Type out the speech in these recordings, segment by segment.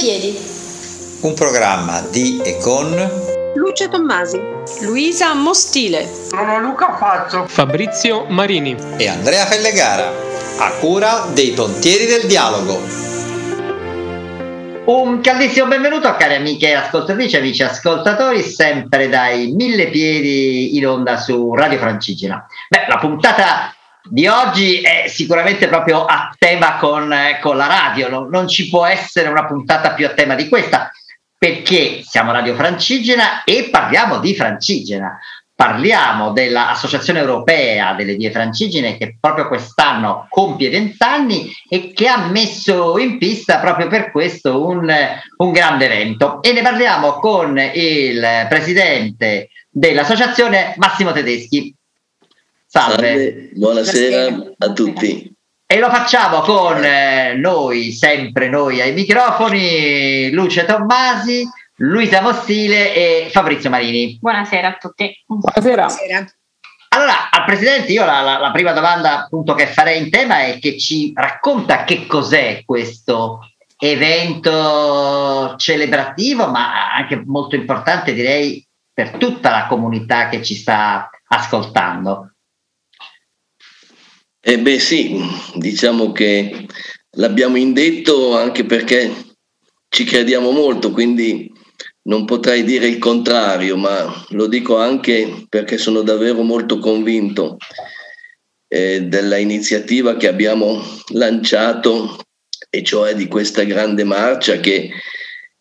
piedi. Un programma di e con Lucia Tommasi, Luisa Mostile, Sono Luca Fazzo, Fabrizio Marini e Andrea Fellegara, a cura dei Pontieri del Dialogo. Un caldissimo benvenuto cari amiche ascoltatrici e amici ascoltatori, sempre dai mille piedi in onda su Radio Francigena. Beh, la puntata di oggi è sicuramente proprio a tema con, eh, con la radio, no? non ci può essere una puntata più a tema di questa, perché siamo Radio Francigena e parliamo di Francigena. Parliamo dell'Associazione Europea delle Vie Francigene che proprio quest'anno compie vent'anni e che ha messo in pista proprio per questo un, un grande evento. E ne parliamo con il presidente dell'associazione Massimo Tedeschi. Salve. Salve, buonasera a tutti. E lo facciamo con eh, noi, sempre noi ai microfoni, Luce Tommasi, Luisa Mostile e Fabrizio Marini. Buonasera a tutti. Buonasera. Allora, al Presidente io la, la- la prima domanda appunto che farei in tema è che ci racconta che cos'è questo evento celebrativo, ma anche molto importante direi per tutta la comunità che ci sta ascoltando. Eh beh sì, diciamo che l'abbiamo indetto anche perché ci crediamo molto, quindi non potrei dire il contrario, ma lo dico anche perché sono davvero molto convinto eh, della iniziativa che abbiamo lanciato, e cioè di questa grande marcia che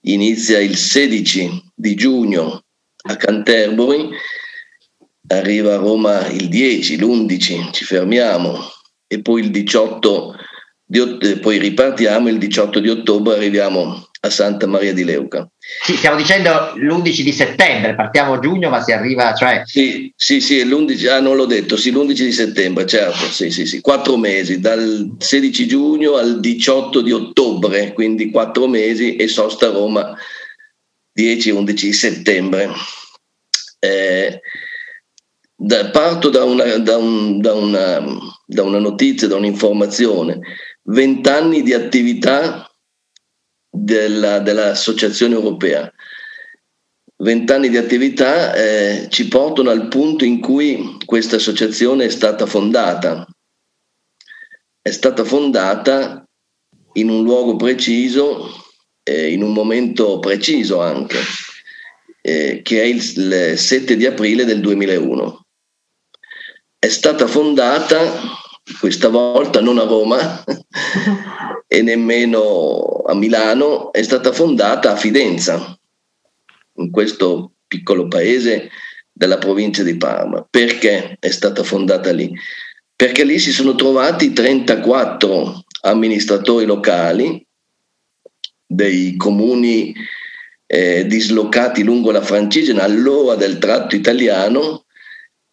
inizia il 16 di giugno a Canterbury arriva a Roma il 10, l'11 ci fermiamo e poi il 18 di eh, poi ripartiamo il 18 di ottobre arriviamo a Santa Maria di Leuca. Sì, stiamo dicendo l'11 di settembre, partiamo a giugno ma si arriva, cioè Sì, sì, sì, è l'11, ah non l'ho detto, sì, l'11 di settembre, certo, sì, sì, sì, quattro mesi, dal 16 giugno al 18 di ottobre, quindi quattro mesi e sosta a Roma 10-11 di settembre. Eh, da- parto da una, da, un- da una, da una notizia, da un'informazione. Vent'anni di attività della- dell'Associazione Europea. Vent'anni di attività eh, ci portano al punto in cui questa associazione è stata fondata. È stata fondata in un luogo preciso, eh, in un momento preciso anche, eh, che è il, il 7 di aprile del 2001 è stata fondata questa volta non a Roma e nemmeno a Milano, è stata fondata a Fidenza, in questo piccolo paese della provincia di Parma. Perché è stata fondata lì? Perché lì si sono trovati 34 amministratori locali dei comuni eh, dislocati lungo la Francigena, allora del tratto italiano,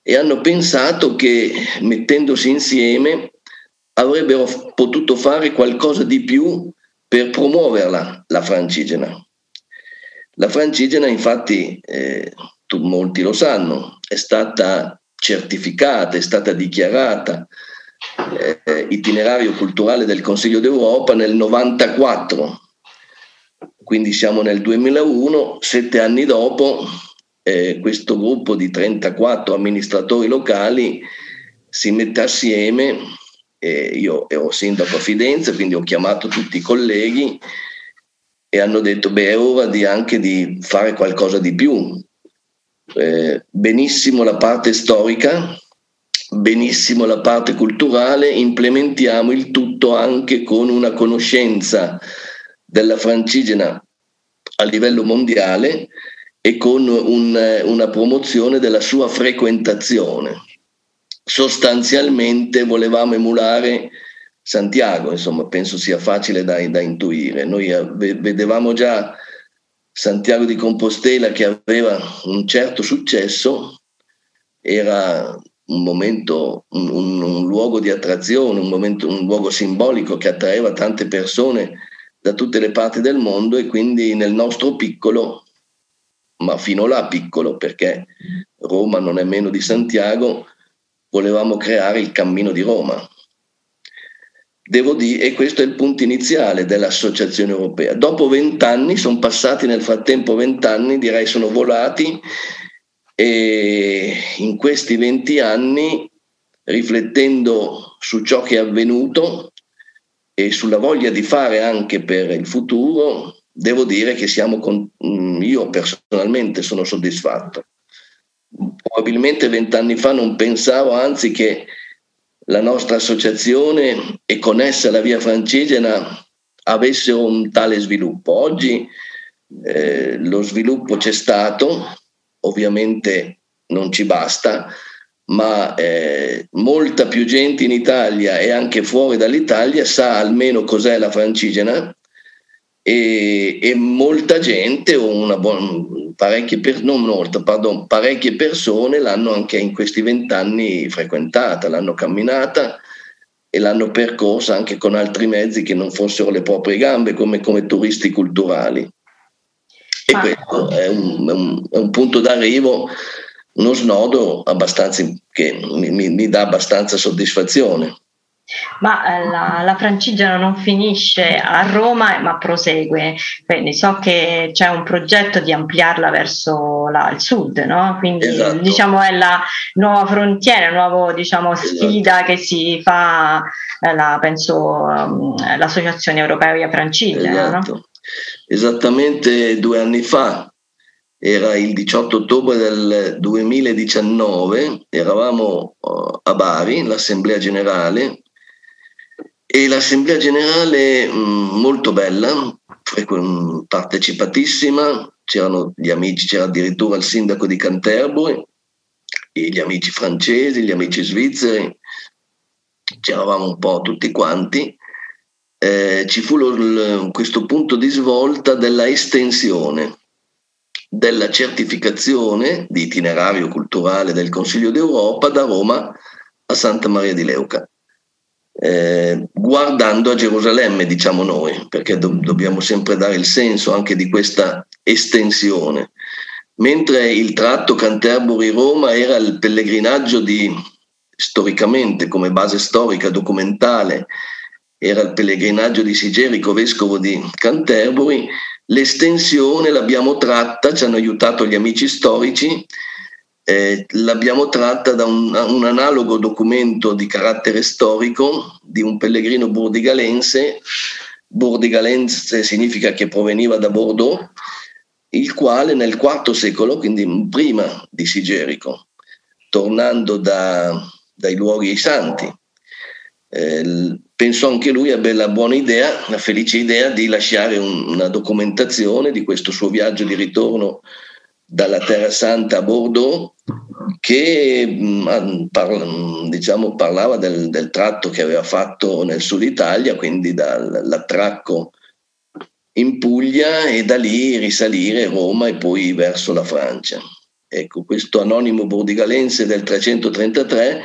e hanno pensato che mettendosi insieme avrebbero potuto fare qualcosa di più per promuoverla, la Francigena. La Francigena, infatti, eh, tu, molti lo sanno, è stata certificata, è stata dichiarata eh, itinerario culturale del Consiglio d'Europa nel 94, quindi siamo nel 2001, sette anni dopo eh, questo gruppo di 34 amministratori locali si mette assieme, eh, io ero sindaco a Fidenza, quindi ho chiamato tutti i colleghi e hanno detto, beh, è ora di anche di fare qualcosa di più. Eh, benissimo la parte storica, benissimo la parte culturale, implementiamo il tutto anche con una conoscenza della Francigena a livello mondiale e con un- una promozione della sua frequentazione. Sostanzialmente volevamo emulare Santiago, insomma, penso sia facile da, da intuire. Noi eh, ve- vedevamo già Santiago di Compostela che aveva un certo successo, era un momento, un, un- un luogo di attrazione, un, momento, un luogo simbolico che attraeva tante persone da tutte le parti del mondo e quindi nel nostro piccolo, ma fino là piccolo perché Roma non è meno di Santiago, volevamo creare il cammino di Roma, devo dire, e questo è il punto iniziale dell'Associazione Europea. Dopo vent'anni, sono passati nel frattempo vent'anni, direi sono volati, e in questi venti anni, riflettendo su ciò che è avvenuto e sulla voglia di fare anche per il futuro, devo dire che siamo con, mm, io personalmente sono soddisfatto. Probabilmente vent'anni fa non pensavo, anzi, che la nostra associazione e con essa la Via Francigena avesse un tale sviluppo. Oggi eh, lo sviluppo c'è stato, ovviamente non ci basta, ma eh, molta più gente in Italia e anche fuori dall'Italia sa almeno cos'è la Francigena e, e molta gente, una buona, parecchie, per, non molta, pardon, parecchie persone l'hanno anche in questi vent'anni frequentata, l'hanno camminata e l'hanno percorsa anche con altri mezzi che non fossero le proprie gambe come, come turisti culturali. E ah. questo è un, è, un, è un, punto d'arrivo, uno snodo abbastanza, che mi, mi, mi dà abbastanza soddisfazione. Ma eh, la, la, Francigena non finisce a Roma ma prosegue, quindi so che c'è un progetto di ampliarla verso la, il sud, no? quindi esatto. diciamo è la nuova frontiera, la nuova diciamo, esatto. sfida che si fa, eh, la, penso, um, l'Associazione Europea Via Francigena. Esatto. No? Esattamente due anni fa, era il 18 ottobre del 2019, eravamo a Bari, l'Assemblea Generale, e l'assemblea generale mm, molto bella, partecipatissima, c'erano gli amici, c'era addirittura il sindaco di Canterbury, gli amici francesi, gli amici svizzeri, c'eravamo un po' tutti quanti. Eh, ci fu lo, questo punto di svolta della estensione della certificazione di itinerario culturale del Consiglio d'Europa da Roma a Santa Maria di Leuca eh, guardando a Gerusalemme, diciamo noi, perché do- dobbiamo sempre dare il senso anche di questa estensione. Mentre il tratto Canterbury-Roma era il pellegrinaggio di, storicamente, come base storica documentale, era il pellegrinaggio di Sigerico, vescovo di Canterbury, l'estensione l'abbiamo tratta, ci hanno aiutato gli amici storici, eh, l'abbiamo tratta da un, un, analogo documento di carattere storico di un pellegrino burdigalense. Burdigalense significa che proveniva da Bordeaux, il quale nel IV secolo, quindi prima di Sigerico, tornando da, dai luoghi santi, eh, pensò anche lui ebbe la buona idea, la felice idea di lasciare un, una documentazione di questo suo viaggio di ritorno dalla Terra Santa a Bordeaux che mm, parla, diciamo, parlava del, del, tratto che aveva fatto nel sud Italia, quindi dall'attracco in Puglia e da lì risalire Roma e poi verso la Francia. Ecco, questo anonimo bordigalense del 333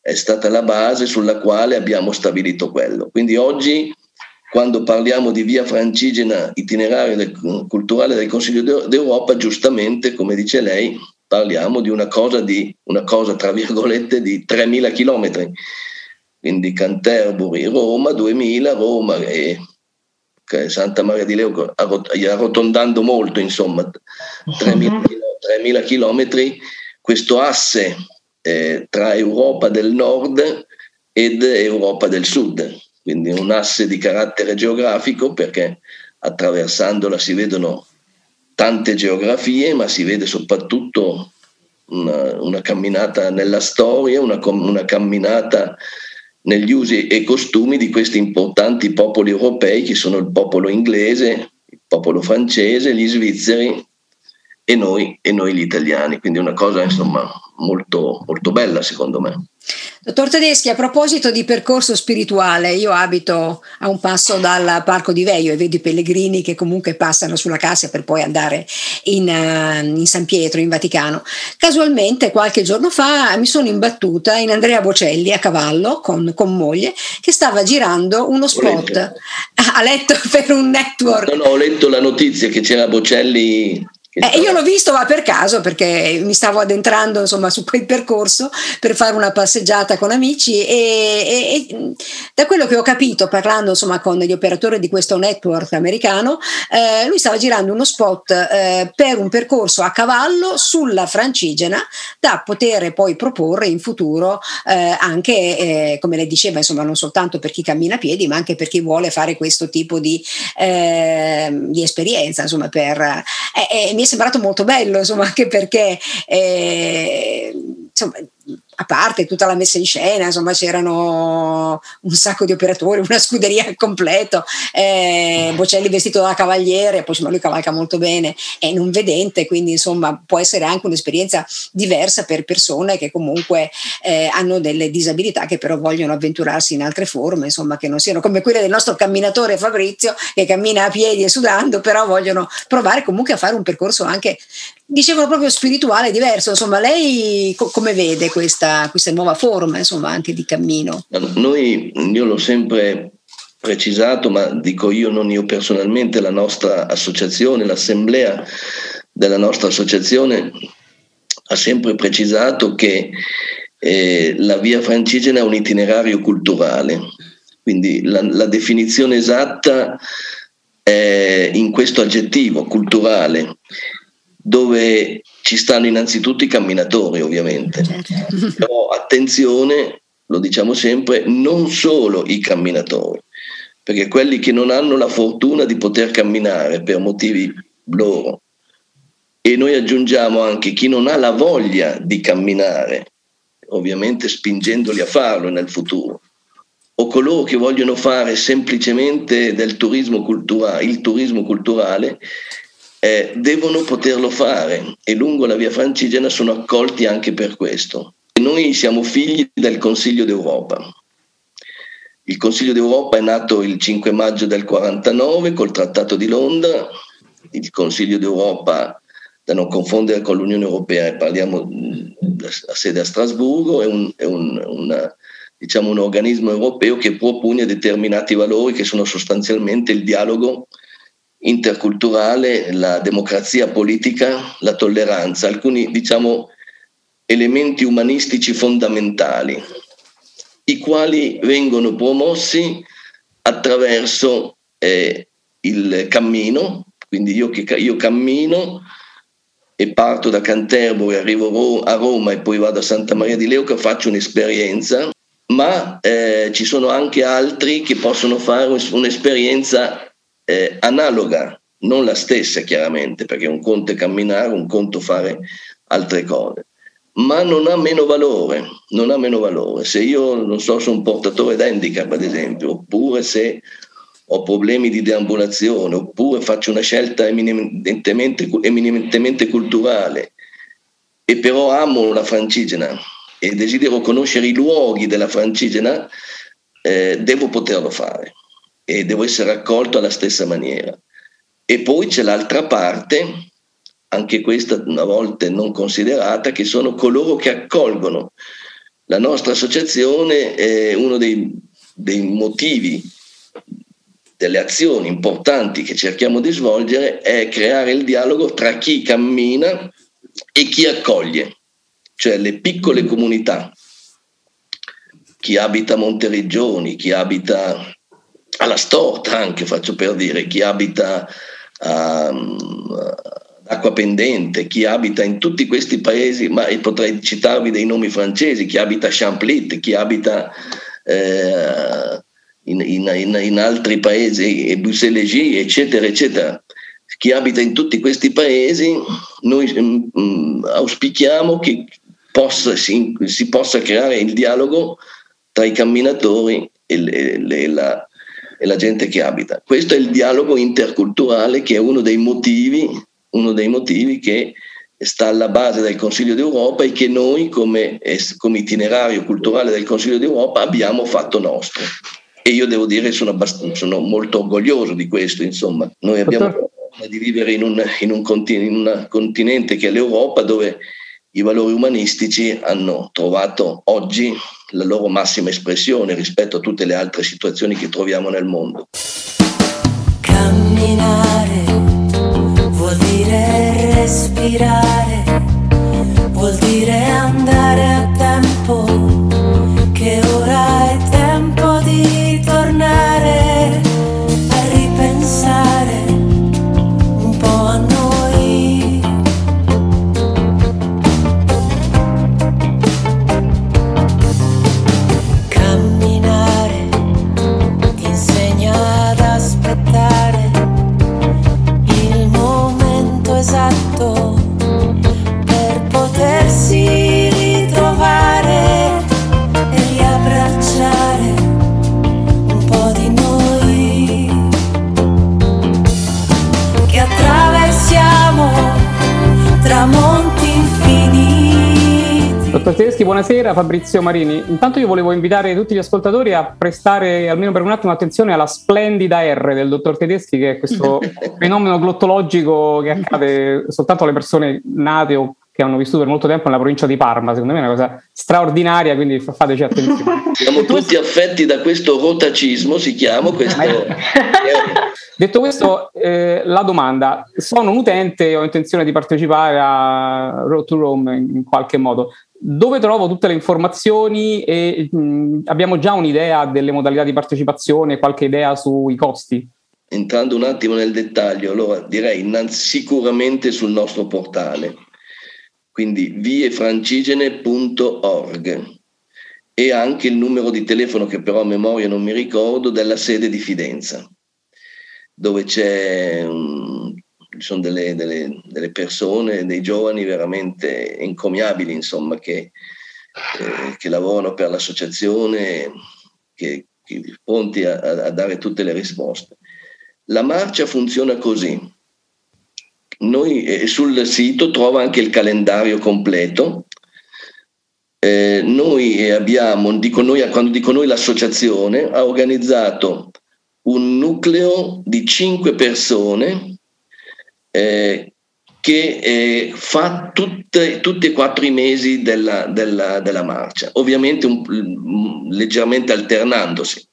è stata la base sulla quale abbiamo stabilito quello. Quindi oggi quando parliamo di via francigena itinerario del, culturale del Consiglio d'Europa, giustamente, come dice lei, parliamo di una cosa, di, una cosa tra virgolette di 3.000 chilometri. Quindi Canterbury, Roma, 2.000, Roma e Santa Maria di Leuco, arrotondando molto, insomma, 3.000 chilometri, questo asse eh, tra Europa del Nord ed Europa del Sud quindi un asse di carattere geografico perché attraversandola si vedono tante geografie, ma si vede soprattutto una, una camminata nella storia, una, una camminata negli usi e costumi di questi importanti popoli europei che sono il popolo inglese, il popolo francese, gli svizzeri e noi, e noi gli italiani. Quindi una cosa insomma molto, molto bella secondo me. Dottor Tedeschi, a proposito di percorso spirituale, io abito a un passo dal Parco di Veio e vedo i pellegrini che comunque passano sulla Cassia per poi andare in, uh, in, San Pietro, in Vaticano. Casualmente, qualche giorno fa, mi sono imbattuta in Andrea Bocelli a cavallo con, con moglie che stava girando uno spot. Ha letto per un network. No, no, ho letto la notizia che c'era Bocelli Eh, io l'ho visto ma per caso perché mi stavo addentrando insomma, su quel percorso per fare una passeggiata con amici e, e, e da quello che ho capito parlando insomma, con gli operatori di questo network americano, eh, lui stava girando uno spot eh, per un percorso a cavallo sulla Francigena da poter poi proporre in futuro eh, anche, eh, come lei diceva, insomma, non soltanto per chi cammina a piedi ma anche per chi vuole fare questo tipo di, ehm, di esperienza. Insomma, per, eh, mi è sembrato molto bello, insomma, anche perché eh, insomma, a parte tutta la messa in scena, insomma c'erano un sacco di operatori, una scuderia al completo, eh, Bocelli vestito da cavaliere, poi insomma lui cavalca molto bene, è non vedente, quindi insomma può essere anche un'esperienza diversa per persone che comunque eh, hanno delle disabilità che però vogliono avventurarsi in altre forme, insomma che non siano come quelle del nostro camminatore Fabrizio che cammina a piedi e sudando, però vogliono provare comunque a fare un percorso anche dicevano proprio spirituale diverso, insomma lei co- come vede questa, questa, nuova forma insomma anche di cammino? Noi, io l'ho sempre precisato, ma dico io, non io personalmente, la nostra associazione, l'assemblea della nostra associazione ha sempre precisato che eh, la via francigena è un itinerario culturale, quindi la, la definizione esatta è in questo aggettivo culturale dove ci stanno innanzitutto i camminatori ovviamente, certo. però attenzione, lo diciamo sempre, non solo i camminatori, perché quelli che non hanno la fortuna di poter camminare per motivi loro, e noi aggiungiamo anche chi non ha la voglia di camminare, ovviamente spingendoli a farlo nel futuro, o coloro che vogliono fare semplicemente del turismo culturale, il turismo culturale eh, devono poterlo fare e lungo la via francigena sono accolti anche per questo. E noi siamo figli del Consiglio d'Europa. Il Consiglio d'Europa è nato il 5 maggio del 49 col Trattato di Londra. Il Consiglio d'Europa, da non confondere con l'Unione Europea, parliamo a sede a Strasburgo, è un, è un, una, diciamo un organismo europeo che propone determinati valori che sono sostanzialmente il dialogo interculturale, la democrazia politica, la tolleranza, alcuni diciamo elementi umanistici fondamentali, i quali vengono promossi attraverso eh, il cammino, quindi io, che, io cammino e parto da Canterbury, arrivo a Roma e poi vado a Santa Maria di Leuca, faccio un'esperienza, ma eh, ci sono anche altri che possono fare un'esperienza eh, analoga, non la stessa chiaramente, perché un conto è camminare, un conto fare altre cose, ma non ha meno valore, non ha meno valore. Se io non so, sono un portatore d'handicap ad esempio, oppure se ho problemi di deambulazione, oppure faccio una scelta eminentemente, eminentemente culturale e però amo la francigena e desidero conoscere i luoghi della francigena, eh, devo poterlo fare e devo essere accolto alla stessa maniera. E poi c'è l'altra parte, anche questa una volta non considerata, che sono coloro che accolgono. La nostra associazione è uno dei, dei motivi delle azioni importanti che cerchiamo di svolgere è creare il dialogo tra chi cammina e chi accoglie, cioè le piccole comunità, chi abita a Monteriggioni, chi abita alla storta anche, faccio per dire, chi abita ad Acqua Pendente, chi abita in tutti questi paesi, ma potrei citarvi dei nomi francesi, chi abita a Champlit, chi abita eh, in, in, in, altri paesi, Busselegie, eccetera, eccetera. Chi abita in tutti questi paesi, noi mm, mm auspichiamo che possa, si, si, possa creare il dialogo tra i camminatori e, le, le, la, e la gente che abita. Questo è il dialogo interculturale che è uno dei motivi, uno dei motivi che sta alla base del Consiglio d'Europa e che noi come, come itinerario culturale del Consiglio d'Europa abbiamo fatto nostro. E io devo dire che sono, sono molto orgoglioso di questo, insomma. Noi abbiamo fortuna di vivere in un, in un, continente, in un continente che è l'Europa dove i valori umanistici hanno trovato oggi la loro massima espressione rispetto a tutte le altre situazioni che troviamo nel mondo. Camminare vuol dire respirare, vuol dire andare a tempo, buonasera. Fabrizio Marini. Intanto io volevo invitare tutti gli ascoltatori a prestare almeno per un attimo attenzione alla splendida R del dottor Tedeschi, che è questo fenomeno glottologico che accade soltanto alle persone nate o che hanno vissuto per molto tempo nella provincia di Parma. Secondo me è una cosa straordinaria, quindi fa- fateci attenzione. Siamo tutti affetti da questo rotacismo, si chiama questo. Detto questo, eh, la domanda: sono un utente, ho intenzione di partecipare a Road to Rome in, in qualche modo. Dove trovo tutte le informazioni e mh, abbiamo già un'idea delle modalità di partecipazione, qualche idea sui costi? Entrando un attimo nel dettaglio, allora direi innanzi- sicuramente sul nostro portale, quindi viefrancigene.org e anche il numero di telefono che però a memoria non mi ricordo della sede di Fidenza, dove c'è un- ci sono delle, delle- delle persone, dei giovani veramente encomiabili, insomma, che, eh, che lavorano per l'associazione, che, che pronti a- a dare tutte le risposte. La marcia funziona così. Noi eh, sul sito trova anche il calendario completo. Eh, noi abbiamo, dico noi, quando dico noi l'associazione, ha organizzato un nucleo di cinque persone eh, che eh, fa tutte, tutti e quattro i mesi della, della- della marcia, ovviamente un- mm, leggermente alternandosi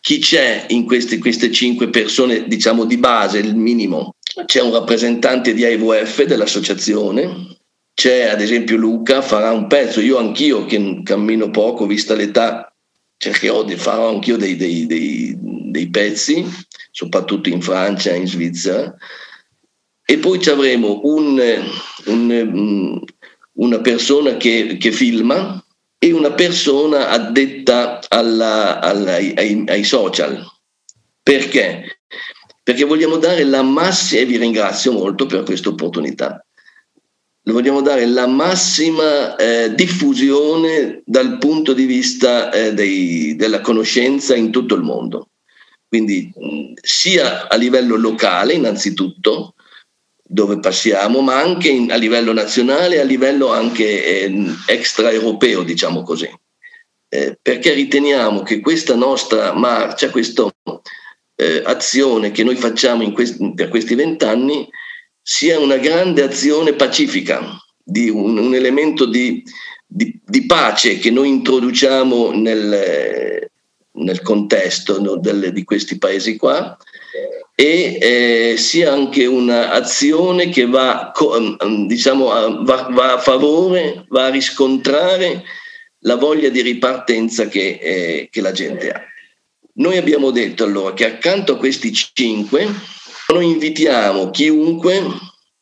chi c'è in queste, queste cinque persone, diciamo di base, il minimo? C'è un rappresentante di AIVF dell'associazione, c'è ad esempio Luca, farà un pezzo, io anch'io che cammino poco, vista l'età, cercherò di fare anch'io dei, dei- dei- dei pezzi, soprattutto in Francia in Svizzera. E poi ci avremo un, un, una persona che, che filma, e una persona addetta alla- alla- ai, ai- social. Perché? Perché vogliamo dare la massima, e vi ringrazio molto per questa opportunità, vogliamo dare la massima eh, diffusione dal punto di vista eh, dei- della conoscenza in tutto il mondo. Quindi mh, sia a livello locale innanzitutto, dove passiamo, ma anche in- a livello nazionale, a livello anche eh, extraeuropeo, diciamo così. Eh, perché riteniamo che questa nostra marcia, questa eh, azione che noi facciamo in questi- per questi vent'anni, sia una grande azione pacifica, di un, un elemento di, di- di pace che noi introduciamo nel, nel contesto no, delle- di questi paesi qua e eh, sia anche un'azione che va, co- mm, diciamo, va, va a favore, va a riscontrare la voglia di ripartenza che, eh, che la gente ha. Noi abbiamo detto allora che accanto a questi cinque noi invitiamo chiunque,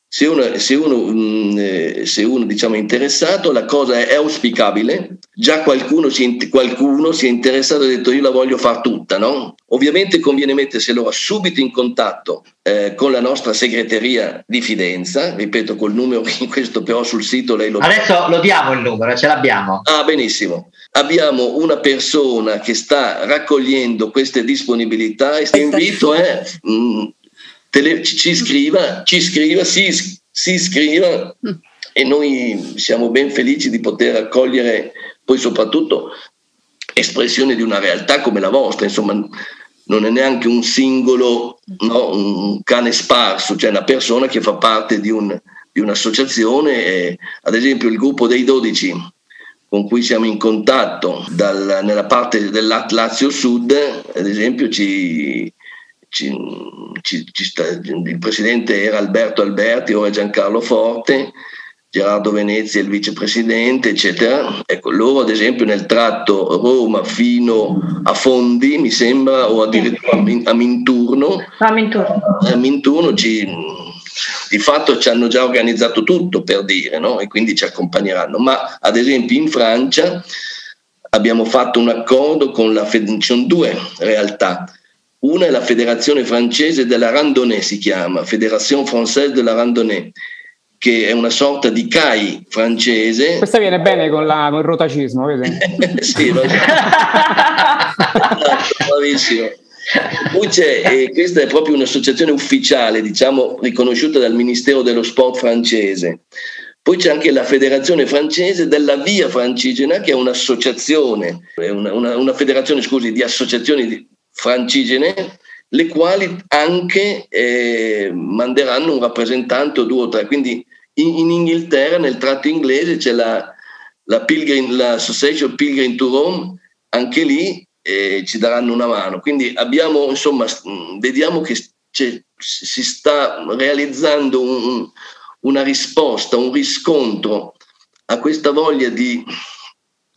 se uno, se uno, mm, eh, se uno diciamo, è interessato, la cosa è auspicabile, già qualcuno si, qualcuno si è interessato e ha detto io la voglio far tutta, no? Ovviamente conviene mettersi allora subito in contatto eh, con la nostra segreteria di Fidenza, ripeto col numero che in questo però sul sito lei lo Adesso lo diamo il numero, ce l'abbiamo. Ah, benissimo. Abbiamo una persona che sta raccogliendo queste disponibilità e l'invito è mm, tele- ci, scriva, ci scriva, si, si iscriva e noi siamo ben felici di poter accogliere poi soprattutto espressione di una realtà come la vostra, insomma non è neanche un singolo, no, un cane sparso, cioè una persona che fa parte di, un- di un'associazione, e, ad esempio il gruppo dei 12 con cui siamo in contatto dal- nella parte del Lazio Sud, ad esempio ci, ci, ci, ci sta, il presidente era Alberto Alberti, ora Giancarlo Forte, Gerardo Venezia il vicepresidente, eccetera. Ecco, loro ad esempio nel tratto Roma fino a Fondi, mi sembra, o addirittura a Minturno, a Minturno, a Minturno ci, di fatto ci hanno già organizzato tutto per dire, no? e quindi ci accompagneranno. Ma ad esempio in Francia abbiamo fatto un accordo con la Federation due realtà. Una è la Federazione francese della randonnée, si chiama Fédération Française de la Randonnée, che è una sorta di CAI francese. Questa viene bene con, la, con il rotacismo, vedi? sì, bravissimo. Poi c'è, eh, questa è proprio un'associazione ufficiale, diciamo, riconosciuta dal Ministero dello Sport francese. Poi c'è anche la Federazione francese della Via Francigena, che è un'associazione, una, una, una federazione scusi, di associazioni francigene, le quali anche eh, manderanno un rappresentante o due o tre. Quindi in, in Inghilterra, nel tratto inglese, c'è la, la Pilgrim, l'Association Pilgrim to Rome, anche lì e ci daranno una mano. Quindi abbiamo, insomma, vediamo che si sta realizzando un, una risposta, un riscontro a questa voglia di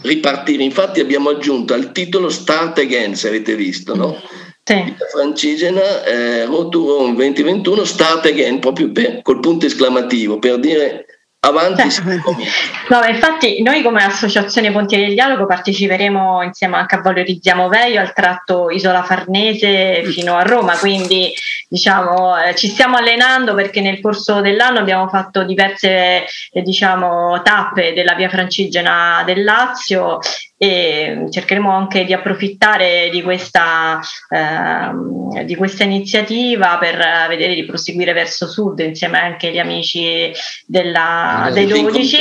ripartire. Infatti abbiamo aggiunto al titolo Start Again, se avete visto, no? Sì. Francigena, eh, Rome 2021, Start Again, proprio per, col punto esclamativo, per dire Avanti. Cioè, no, infatti noi come Associazione Pontieri del Dialogo parteciperemo insieme anche a Valorizziamo Veio al tratto Isola Farnese fino a Roma, quindi diciamo eh, ci stiamo allenando perché nel corso dell'anno abbiamo fatto diverse eh, diciamo, tappe della via Francigena del Lazio e cercheremo anche di approfittare di questa, eh, di questa iniziativa per vedere di proseguire verso sud insieme anche agli amici della, dei 12.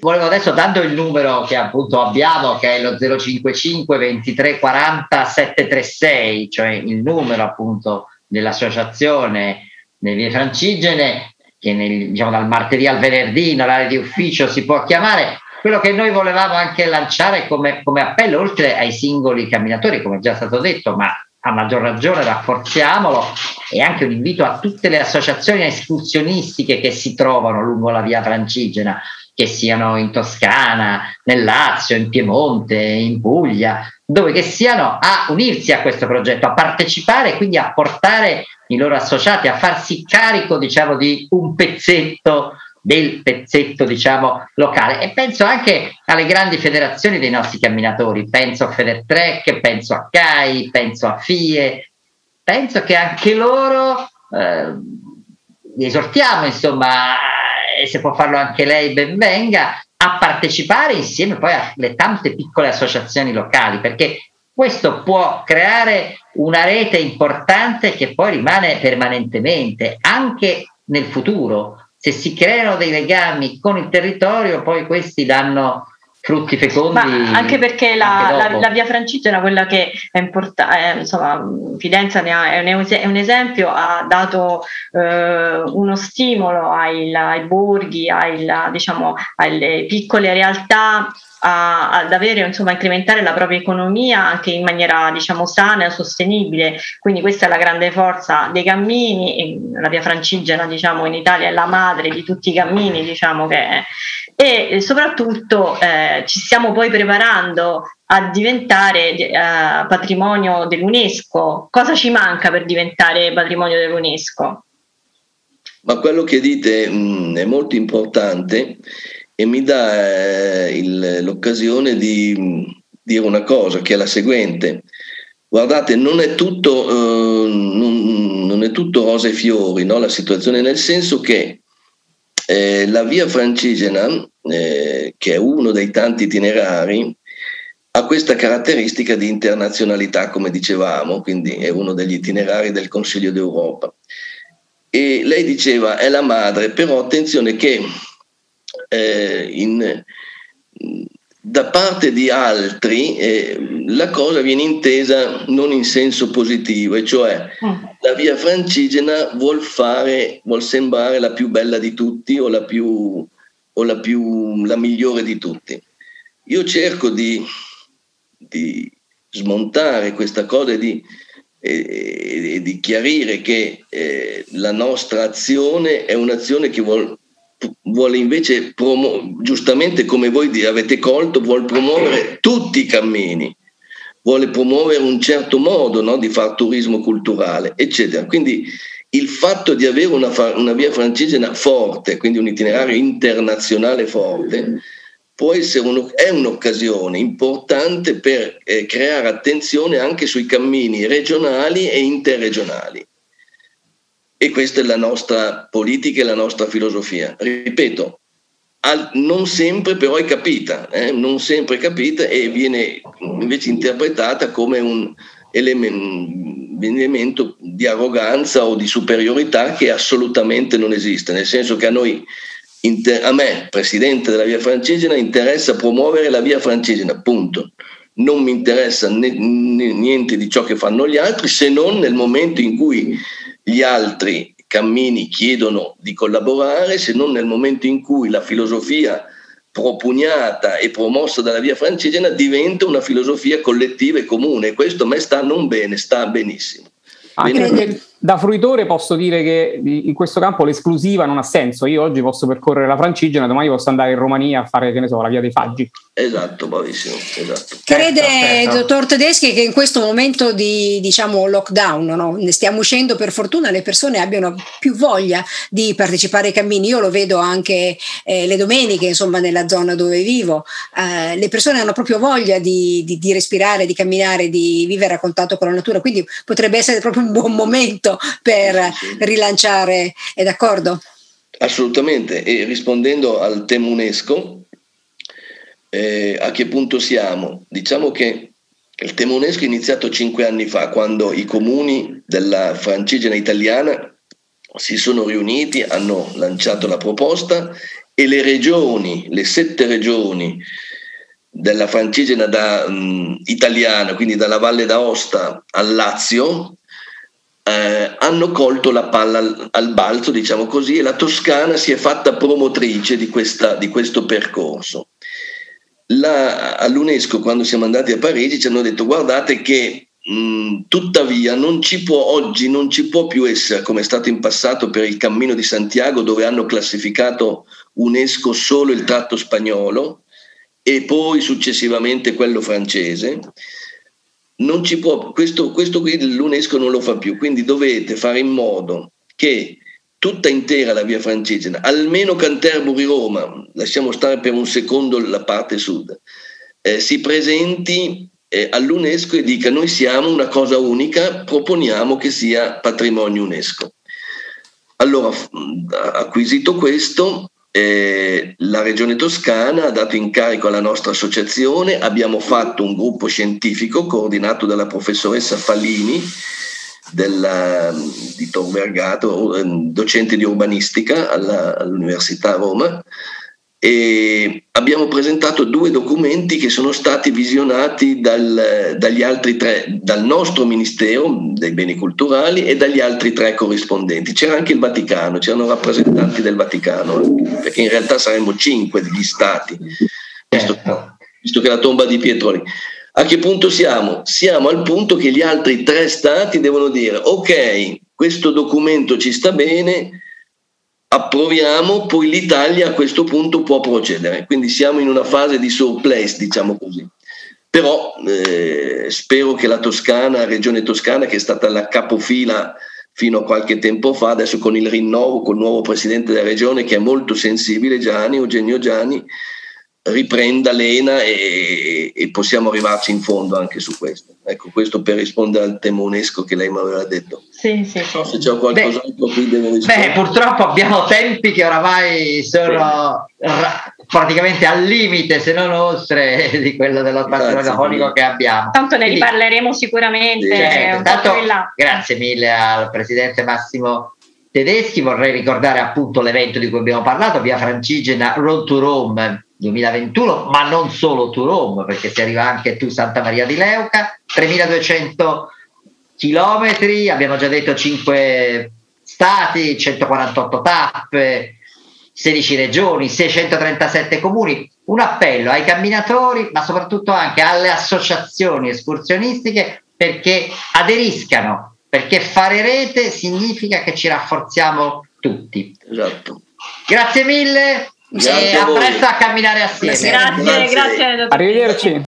Volevo adesso, dando il numero che appunto abbiamo, che è lo 055 23 40 736, cioè il numero appunto dell'associazione delle vie francigene, che nel, diciamo, dal martedì al venerdì in orario di ufficio si può chiamare, quello che noi volevamo anche lanciare come, come appello, oltre ai singoli camminatori, come già stato detto, ma a maggior ragione rafforziamolo, è anche un invito a tutte le associazioni escursionistiche che si trovano lungo la via Francigena, che siano in Toscana, nel Lazio, in Piemonte, in Puglia, dove che siano a unirsi a questo progetto, a partecipare e quindi a portare i loro associati a farsi carico, diciamo, di un pezzetto del pezzetto diciamo locale. E penso anche alle grandi federazioni dei nostri camminatori. Penso a Federtrek, penso a CAI, penso a FIE. Penso che anche loro eh, esortiamo insomma e se può farlo anche lei ben venga a partecipare insieme poi alle tante piccole associazioni locali perché questo può creare una rete importante che poi rimane permanentemente anche nel futuro. Se si creano dei legami con il territorio, poi questi danno frutti fecondi. Ma anche perché la, anche la, la, via Francigena, quella che è importante, eh, insomma, Fidenza ne ha, è, un, è, un, esempio, ha dato eh, uno stimolo ai, ai borghi, ai, diciamo, alle piccole realtà a, ad avere, insomma, incrementare la propria economia anche in maniera, diciamo, sana e sostenibile. Quindi questa è la grande forza dei cammini. La via Francigena, diciamo, in Italia è la madre di tutti i cammini, diciamo che è. E soprattutto eh, ci stiamo poi preparando a diventare eh, patrimonio dell'UNESCO. Cosa ci manca per diventare patrimonio dell'UNESCO? Ma quello che dite mh, mm, è molto importante e mi dà eh, il, l'occasione di mm, dire una cosa che è la seguente. Guardate, non è tutto, eh, non, non, è tutto rose e fiori no? la situazione, nel senso che eh, la via francigena, eh, che è uno dei tanti itinerari, ha questa caratteristica di internazionalità, come dicevamo, quindi è uno degli itinerari del Consiglio d'Europa. E lei diceva è la madre, però attenzione che eh, in, da parte di altri eh, la cosa viene intesa non in senso positivo, e cioè mm. la via francigena vuol fare, vuol sembrare la più bella di tutti o la, più, o la, più, la migliore di tutti. Io cerco di, di smontare questa cosa e di e, e di chiarire che eh, la nostra azione è un'azione che vuole vuole invece, promu- giustamente come voi avete colto, vuole promuovere tutti i cammini, vuole promuovere un certo modo no, di fare turismo culturale, eccetera. Quindi il fatto di avere una, una via francigena forte, quindi un itinerario internazionale forte, uno, è un'occasione importante per eh, creare attenzione anche sui cammini regionali e interregionali. E questa è la nostra politica e la nostra filosofia. Ripeto, non sempre però è capita, eh? non sempre è capita e viene invece interpretata come un elemento di arroganza o di superiorità che assolutamente non esiste, nel senso che a noi, a me, presidente della via francigena, interessa promuovere la via francigena, punto. Non mi interessa niente di ciò che fanno gli altri, se non nel momento in cui gli altri cammini chiedono di collaborare, se non nel momento in cui la filosofia propugnata e promossa dalla via francigena diventa una filosofia collettiva e comune. Questo a me sta non bene, sta benissimo. Anche da fruitore posso dire che in questo campo l'esclusiva non ha senso. Io oggi posso percorrere la Francigena, domani posso andare in Romania a fare, che ne so, la via dei Faggi. Esatto, bravissimo. Esatto. Crede, certo, certo. dottor Tedeschi, che in questo momento di diciamo, lockdown, no? ne stiamo uscendo, per fortuna le persone abbiano più voglia di partecipare ai cammini. Io lo vedo anche eh, le domeniche, insomma, nella zona dove vivo. Eh, le persone hanno proprio voglia di, di, di respirare, di camminare, di vivere a contatto con la natura, quindi potrebbe essere proprio un buon momento per rilanciare, è d'accordo? Assolutamente, e rispondendo al tema UNESCO, eh, a che punto siamo? Diciamo che il tema UNESCO è iniziato cinque anni fa, quando i comuni della francigena italiana si sono riuniti, hanno lanciato la proposta e le regioni, le sette regioni della francigena da, um, italiana, quindi dalla Valle d'Aosta al Lazio, eh, hanno colto la palla al, al, balzo, diciamo così, e la Toscana si è fatta promotrice di, questa, di questo percorso. La, all'UNESCO, quando siamo andati a Parigi, ci hanno detto guardate che mh, tuttavia non ci può, oggi non ci può più essere, come è stato in passato per il Cammino di Santiago, dove hanno classificato UNESCO solo il tratto spagnolo e poi successivamente quello francese. Non ci può, questo, questo qui l'UNESCO non lo fa più, quindi dovete fare in modo che tutta intera la via francigena, almeno Canterbury-Roma, lasciamo stare per un secondo la parte sud, eh, si presenti eh, all'UNESCO e dica noi siamo una cosa unica, proponiamo che sia patrimonio UNESCO. Allora, acquisito questo, eh, la Regione Toscana ha dato incarico alla nostra associazione, abbiamo fatto un gruppo scientifico coordinato dalla professoressa Fallini della, di Tor Vergato, docente di urbanistica alla, all'Università Roma, e abbiamo presentato due documenti che sono stati visionati dal, dagli altri tre, dal nostro Ministero dei Beni Culturali e dagli altri tre corrispondenti. C'era anche il Vaticano, c'erano rappresentanti del Vaticano, perché in realtà saremmo cinque degli stati, visto, visto che la tomba di Pietro lì. A che punto siamo? Siamo al punto che gli altri tre stati devono dire ok, questo documento ci sta bene, approviamo, poi l'Italia a questo punto può procedere. Quindi siamo in una fase di surplus, diciamo così. Però eh, spero che la Toscana, la regione toscana, che è stata la capofila fino a qualche tempo fa, adesso con il rinnovo, col nuovo presidente della regione che è molto sensibile, Gianni, Eugenio Gianni, riprenda l'ENA e, e, possiamo arrivarci in fondo anche su questo. Ecco, questo per rispondere al tema UNESCO che lei mi aveva detto. Sì, sì, sì. Se c'è qualcos'altro qui devo rispondere. Beh, purtroppo abbiamo tempi che oramai sono sì. ra- praticamente al limite, se non oltre, di quello dello spazio radiofonico che abbiamo. Tanto ne riparleremo sicuramente. Sì, certo. Tanto, grazie mille al Presidente Massimo Tedeschi. Vorrei ricordare appunto l'evento di cui abbiamo parlato, via Francigena Road to Rome 2021, ma non solo to Rome, perché si arriva anche tu Santa Maria di Leuca, 3200 chilometri, abbiamo già detto 5 stati, 148 tappe, 16 regioni, 637 comuni. Un appello ai camminatori, ma soprattutto anche alle associazioni escursionistiche, perché aderiscano, perché fare rete significa che ci rafforziamo tutti. Esatto. Grazie mille Grazie e a a presto a camminare assieme. Grazie, Grazie. grazie, Arrivederci.